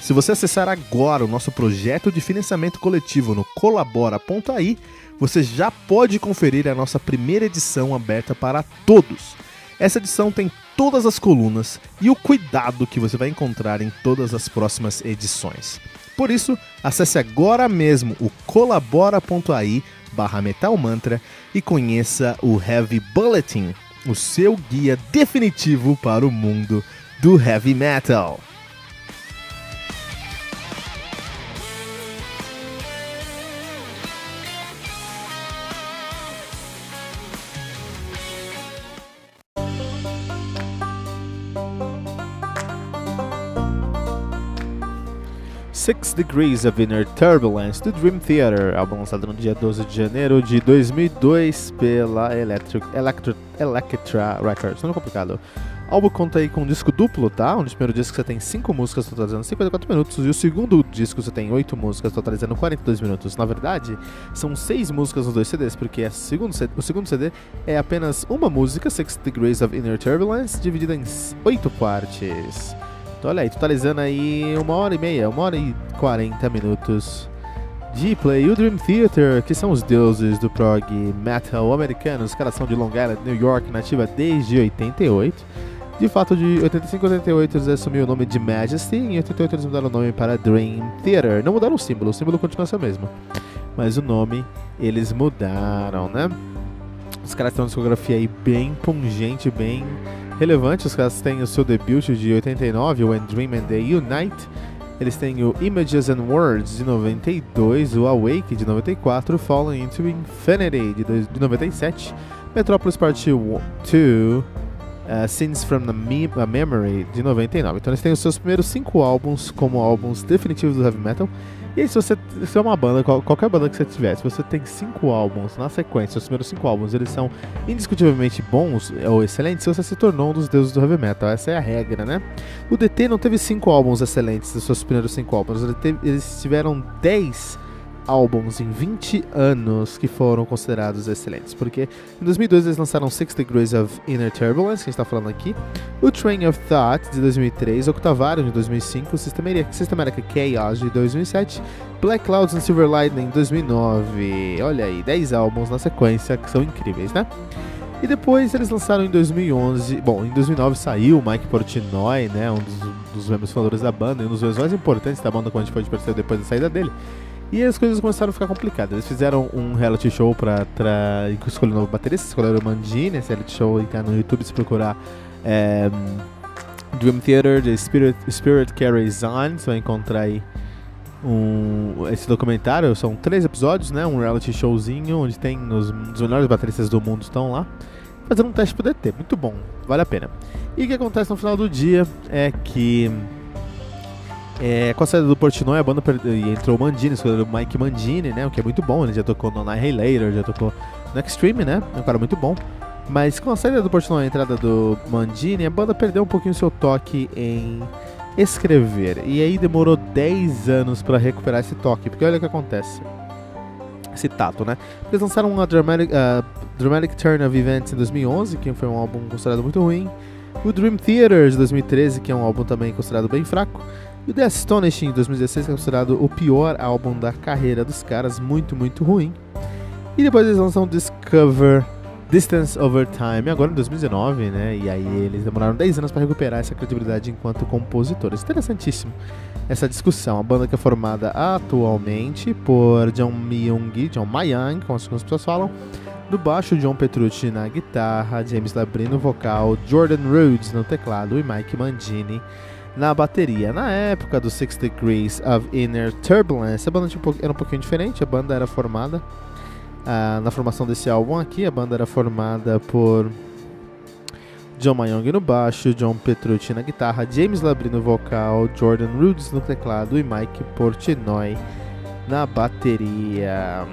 Se você acessar agora o nosso projeto de financiamento coletivo no colabora.ai, você já pode conferir a nossa primeira edição aberta para todos. Essa edição tem todas as colunas e o cuidado que você vai encontrar em todas as próximas edições. Por isso, acesse agora mesmo o colabora.ai barra metalmantra e conheça o Heavy Bulletin, o seu guia definitivo para o mundo do heavy metal. Six Degrees of Inner Turbulence do Dream Theater, álbum lançado no dia 12 de janeiro de 2002 pela Electric, Electro, Electra Records. Não é complicado. O álbum conta aí com um disco duplo, tá? No primeiro disco você tem 5 músicas totalizando 54 minutos e o segundo disco você tem 8 músicas totalizando 42 minutos. Na verdade, são 6 músicas nos dois CDs, porque segundo CD, o segundo CD é apenas uma música, Six Degrees of Inner Turbulence, dividida em 8 partes. Olha aí, totalizando aí uma hora e meia, uma hora e 40 minutos de play. O Dream Theater, que são os deuses do prog metal americano, os caras são de Long Island, New York, nativa desde 88. De fato, de 85 a 88 eles assumiram o nome de Majesty, em 88 eles mudaram o nome para Dream Theater. Não mudaram o símbolo, o símbolo continua sendo o mesmo. Mas o nome eles mudaram, né? Os caras têm uma discografia aí bem pungente, bem relevante. Os caras têm o seu debut de 89, When Dream and They Unite. Eles têm o Images and Words de 92, o Awake de 94, Falling into Infinity de, de 97, Metropolis Part 2, uh, Scenes from the Me a Memory de 99. Então eles têm os seus primeiros cinco álbuns como álbuns definitivos do heavy metal. E aí, se você se é uma banda, qualquer banda que você tiver, se você tem cinco álbuns na sequência, os primeiros cinco álbuns eles são indiscutivelmente bons ou excelentes, você se tornou um dos deuses do heavy metal. Essa é a regra, né? O DT não teve cinco álbuns excelentes dos seus primeiros cinco álbuns, eles tiveram dez álbuns em 20 anos que foram considerados excelentes. Porque em 2002 eles lançaram Six Degrees of Inner Turbulence, que a gente está falando aqui, o Train of Thought de 2003, Octavarium de 2005, Systematic, Chaos de 2007, Black Clouds and Silver Lightning de 2009. Olha aí, 10 álbuns na sequência que são incríveis, né? E depois eles lançaram em 2011, bom, em 2009 saiu o Mike Portnoy, né, um dos, dos membros fundadores da banda, e um dos membros mais importantes da banda, como a gente pode perceber depois da saída dele. E as coisas começaram a ficar complicadas. Eles fizeram um reality show pra, pra escolher um novo baterista, escolheram o Mandini, esse reality show tá no YouTube se procurar é, Dream Theater, The Spirit, Spirit Carries On, você vai encontrar aí um, esse documentário, são três episódios, né? Um reality showzinho onde tem os, os melhores bateristas do mundo estão lá fazendo um teste pro DT, muito bom, vale a pena. E o que acontece no final do dia é que é, com a saída do Portnoy, a banda e entrou o Mandini, o Mike Mandini, né? O que é muito bom. Ele já tocou no Annihilator, já tocou no Extreme, né? É um cara muito bom. Mas com a saída do Portnoy e a entrada do Mandini, a banda perdeu um pouquinho seu toque em escrever. E aí demorou 10 anos para recuperar esse toque. Porque olha o que acontece. Esse tato, né? Eles lançaram uma Dramatic, uh, Dramatic Turn of Events em 2011, que foi um álbum considerado muito ruim. O Dream Theater de 2013, que é um álbum também considerado bem fraco. E o The Astonishing 2016 é considerado o pior álbum da carreira dos caras, muito, muito ruim. E depois eles lançam Discover Distance Over Time, agora em 2019, né? E aí eles demoraram 10 anos para recuperar essa credibilidade enquanto compositores. Interessantíssimo essa discussão. A banda que é formada atualmente por John Myung, John Mayang, como as pessoas falam, no baixo, John Petrucci na guitarra, James Labrie no vocal, Jordan Rhodes no teclado e Mike Mangini na bateria. Na época do Six Degrees of Inner Turbulence, a banda era um pouquinho diferente, a banda era formada. Uh, na formação desse álbum aqui, a banda era formada por John Mayong no baixo, John Petrucci na guitarra, James Labrie no vocal, Jordan Rhodes no teclado e Mike Portnoy na bateria.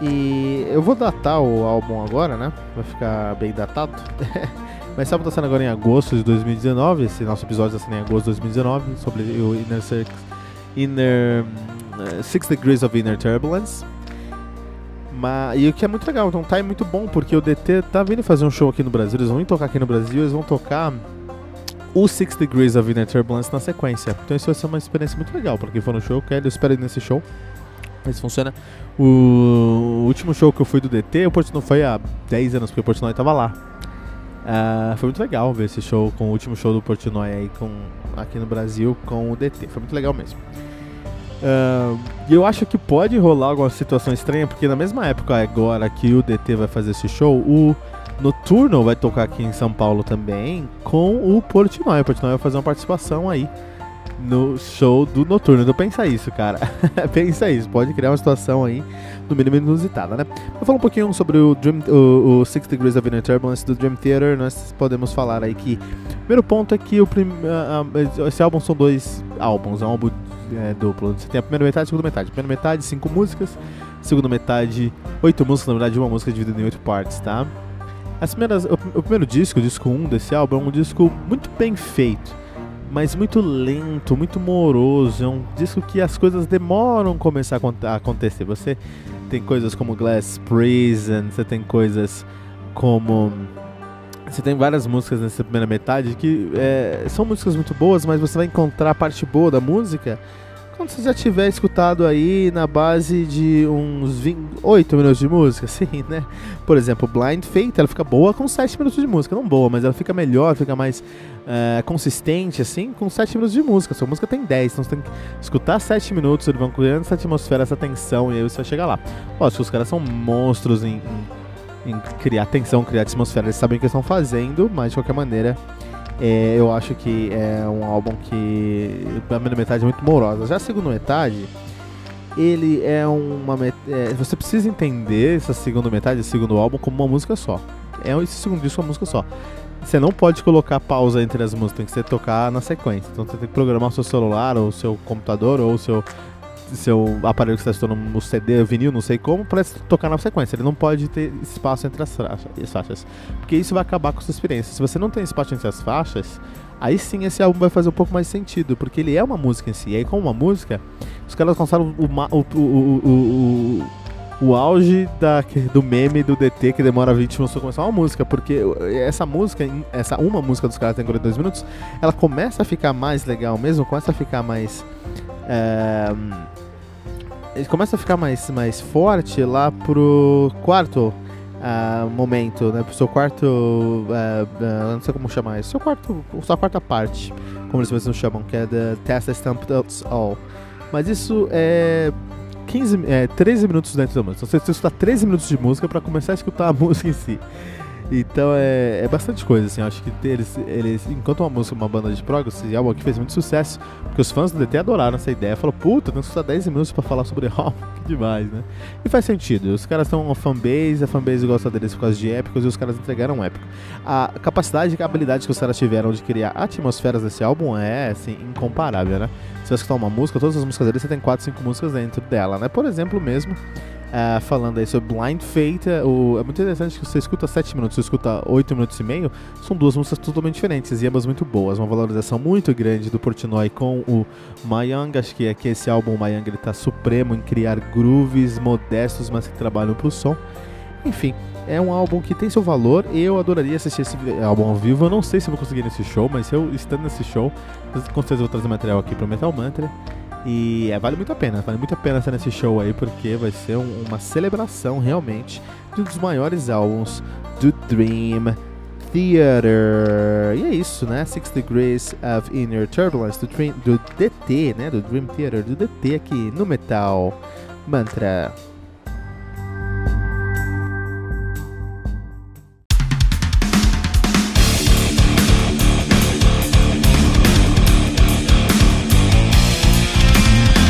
E eu vou datar o álbum agora, né? Vai ficar bem datado. Mas sabe, tá saindo agora em agosto de 2019. Esse nosso episódio está saindo em agosto de 2019 sobre o Inner, Six, Inner uh, Six Degrees of Inner Turbulence. Mas, e o que é muito legal, então tá muito bom, porque o DT tá vindo fazer um show aqui no Brasil. Eles vão tocar aqui no Brasil, eles vão tocar o Six Degrees of Inner Turbulence na sequência. Então isso vai ser uma experiência muito legal para quem for no show. Quero, eu espero ir nesse show. Mas funciona. O último show que eu fui do DT, o Portnoy foi há 10 anos, porque o Portnoy tava lá. Uh, foi muito legal ver esse show com o último show do Portnoy aí com, aqui no Brasil com o DT. Foi muito legal mesmo. Uh, e eu acho que pode rolar alguma situação estranha, porque na mesma época agora que o DT vai fazer esse show, o Noturno vai tocar aqui em São Paulo também com o Portnoy. O Portnoy vai fazer uma participação aí no show do Noturno. Então pensa isso, cara. pensa isso. Pode criar uma situação aí, no mínimo inusitada, né? Vou falar um pouquinho sobre o, Dream, o, o Six Degrees of Inner Turbulence do Dream Theater. Nós podemos falar aí que... Primeiro ponto é que o prim, esse álbum são dois álbuns. É um álbum é, duplo. Você tem a primeira metade e a segunda metade. Primeira metade, cinco músicas. Segunda metade, oito músicas. Na verdade, uma música dividida em oito partes, tá? As primeiras, o, o primeiro disco, o disco 1 um desse álbum, é um disco muito bem feito, mas muito lento, muito moroso. É um disco que as coisas demoram a começar a acontecer. Você tem coisas como Glass Prison, você tem coisas como você tem várias músicas nessa primeira metade que é, são músicas muito boas, mas você vai encontrar a parte boa da música quando você já tiver escutado aí na base de uns 20, 8 minutos de música, sim, né? Por exemplo, Blind Fate, ela fica boa com 7 minutos de música. Não boa, mas ela fica melhor, fica mais uh, consistente, assim, com 7 minutos de música. Sua música tem 10, então você tem que escutar 7 minutos, eles vão criando essa atmosfera, essa tensão, e aí você vai chegar lá. Lógico, os caras são monstros em, em, em criar tensão, criar atmosfera, eles sabem o que estão fazendo, mas de qualquer maneira é, eu acho que é um álbum que a primeira metade é muito morosa. Já a segunda metade, ele é uma. É, você precisa entender essa segunda metade, esse segundo álbum, como uma música só. É esse segundo disco uma música só. Você não pode colocar pausa entre as músicas, tem que ser tocar na sequência. Então você tem que programar o seu celular, ou o seu computador, ou o seu seu aparelho que está estourando no CD, vinil, não sei como, para tocar na sequência. Ele não pode ter espaço entre as faixas. Porque isso vai acabar com a sua experiência. Se você não tem espaço entre as faixas, aí sim esse álbum vai fazer um pouco mais sentido. Porque ele é uma música em si. E aí, como uma música, os caras alcançaram o, o, o, o, o auge da, do meme do DT que demora 20 minutos para começar uma música, porque essa música, essa uma música dos caras tem 42 minutos, ela começa a ficar mais legal mesmo, começa a ficar mais. É, ele começa a ficar mais, mais forte lá pro quarto uh, momento, né? Pro seu quarto. Uh, uh, não sei como chamar isso. Seu quarto. Sua quarta parte, como eles mesmos chamam, que é The Test Stamp All. Mas isso é. 15, é, 13 minutos dentro da música. Então você escutar 13 minutos de música para começar a escutar a música em si. Então é, é bastante coisa, assim. Acho que eles, eles enquanto uma música, uma banda de prog, esse álbum aqui fez muito sucesso, porque os fãs do DT adoraram essa ideia. Falaram, puta, tem que escutar 10 minutos pra falar sobre álbum, que demais, né? E faz sentido. Os caras são uma fanbase, a fanbase gosta deles por causa de épicos e os caras entregaram um épico. A capacidade e a habilidade que os caras tiveram de criar atmosferas desse álbum é, assim, incomparável, né? Você escutar uma música, todas as músicas dele, você tem 4, 5 músicas dentro dela, né? Por exemplo, mesmo uh, falando aí sobre Blind Fate. O, é muito interessante que você escuta 7 minutos, você escuta 8 minutos e meio, são duas músicas totalmente diferentes e ambas muito boas. Uma valorização muito grande do Portnoy com o Mayang. Acho que aqui esse álbum, o Mayang, ele tá supremo em criar grooves modestos, mas que trabalham pro som. Enfim, é um álbum que tem seu valor. Eu adoraria assistir esse álbum ao vivo. Eu não sei se vou conseguir nesse show, mas eu estando nesse show, com certeza vou trazer material aqui pro Metal Mantra. E é, vale muito a pena, vale muito a pena estar nesse show aí, porque vai ser um, uma celebração realmente de um dos maiores álbuns do Dream Theater. E é isso, né? Six Degrees of Inner Turbulence do, Dream, do DT, né? Do Dream Theater, do DT aqui no Metal Mantra.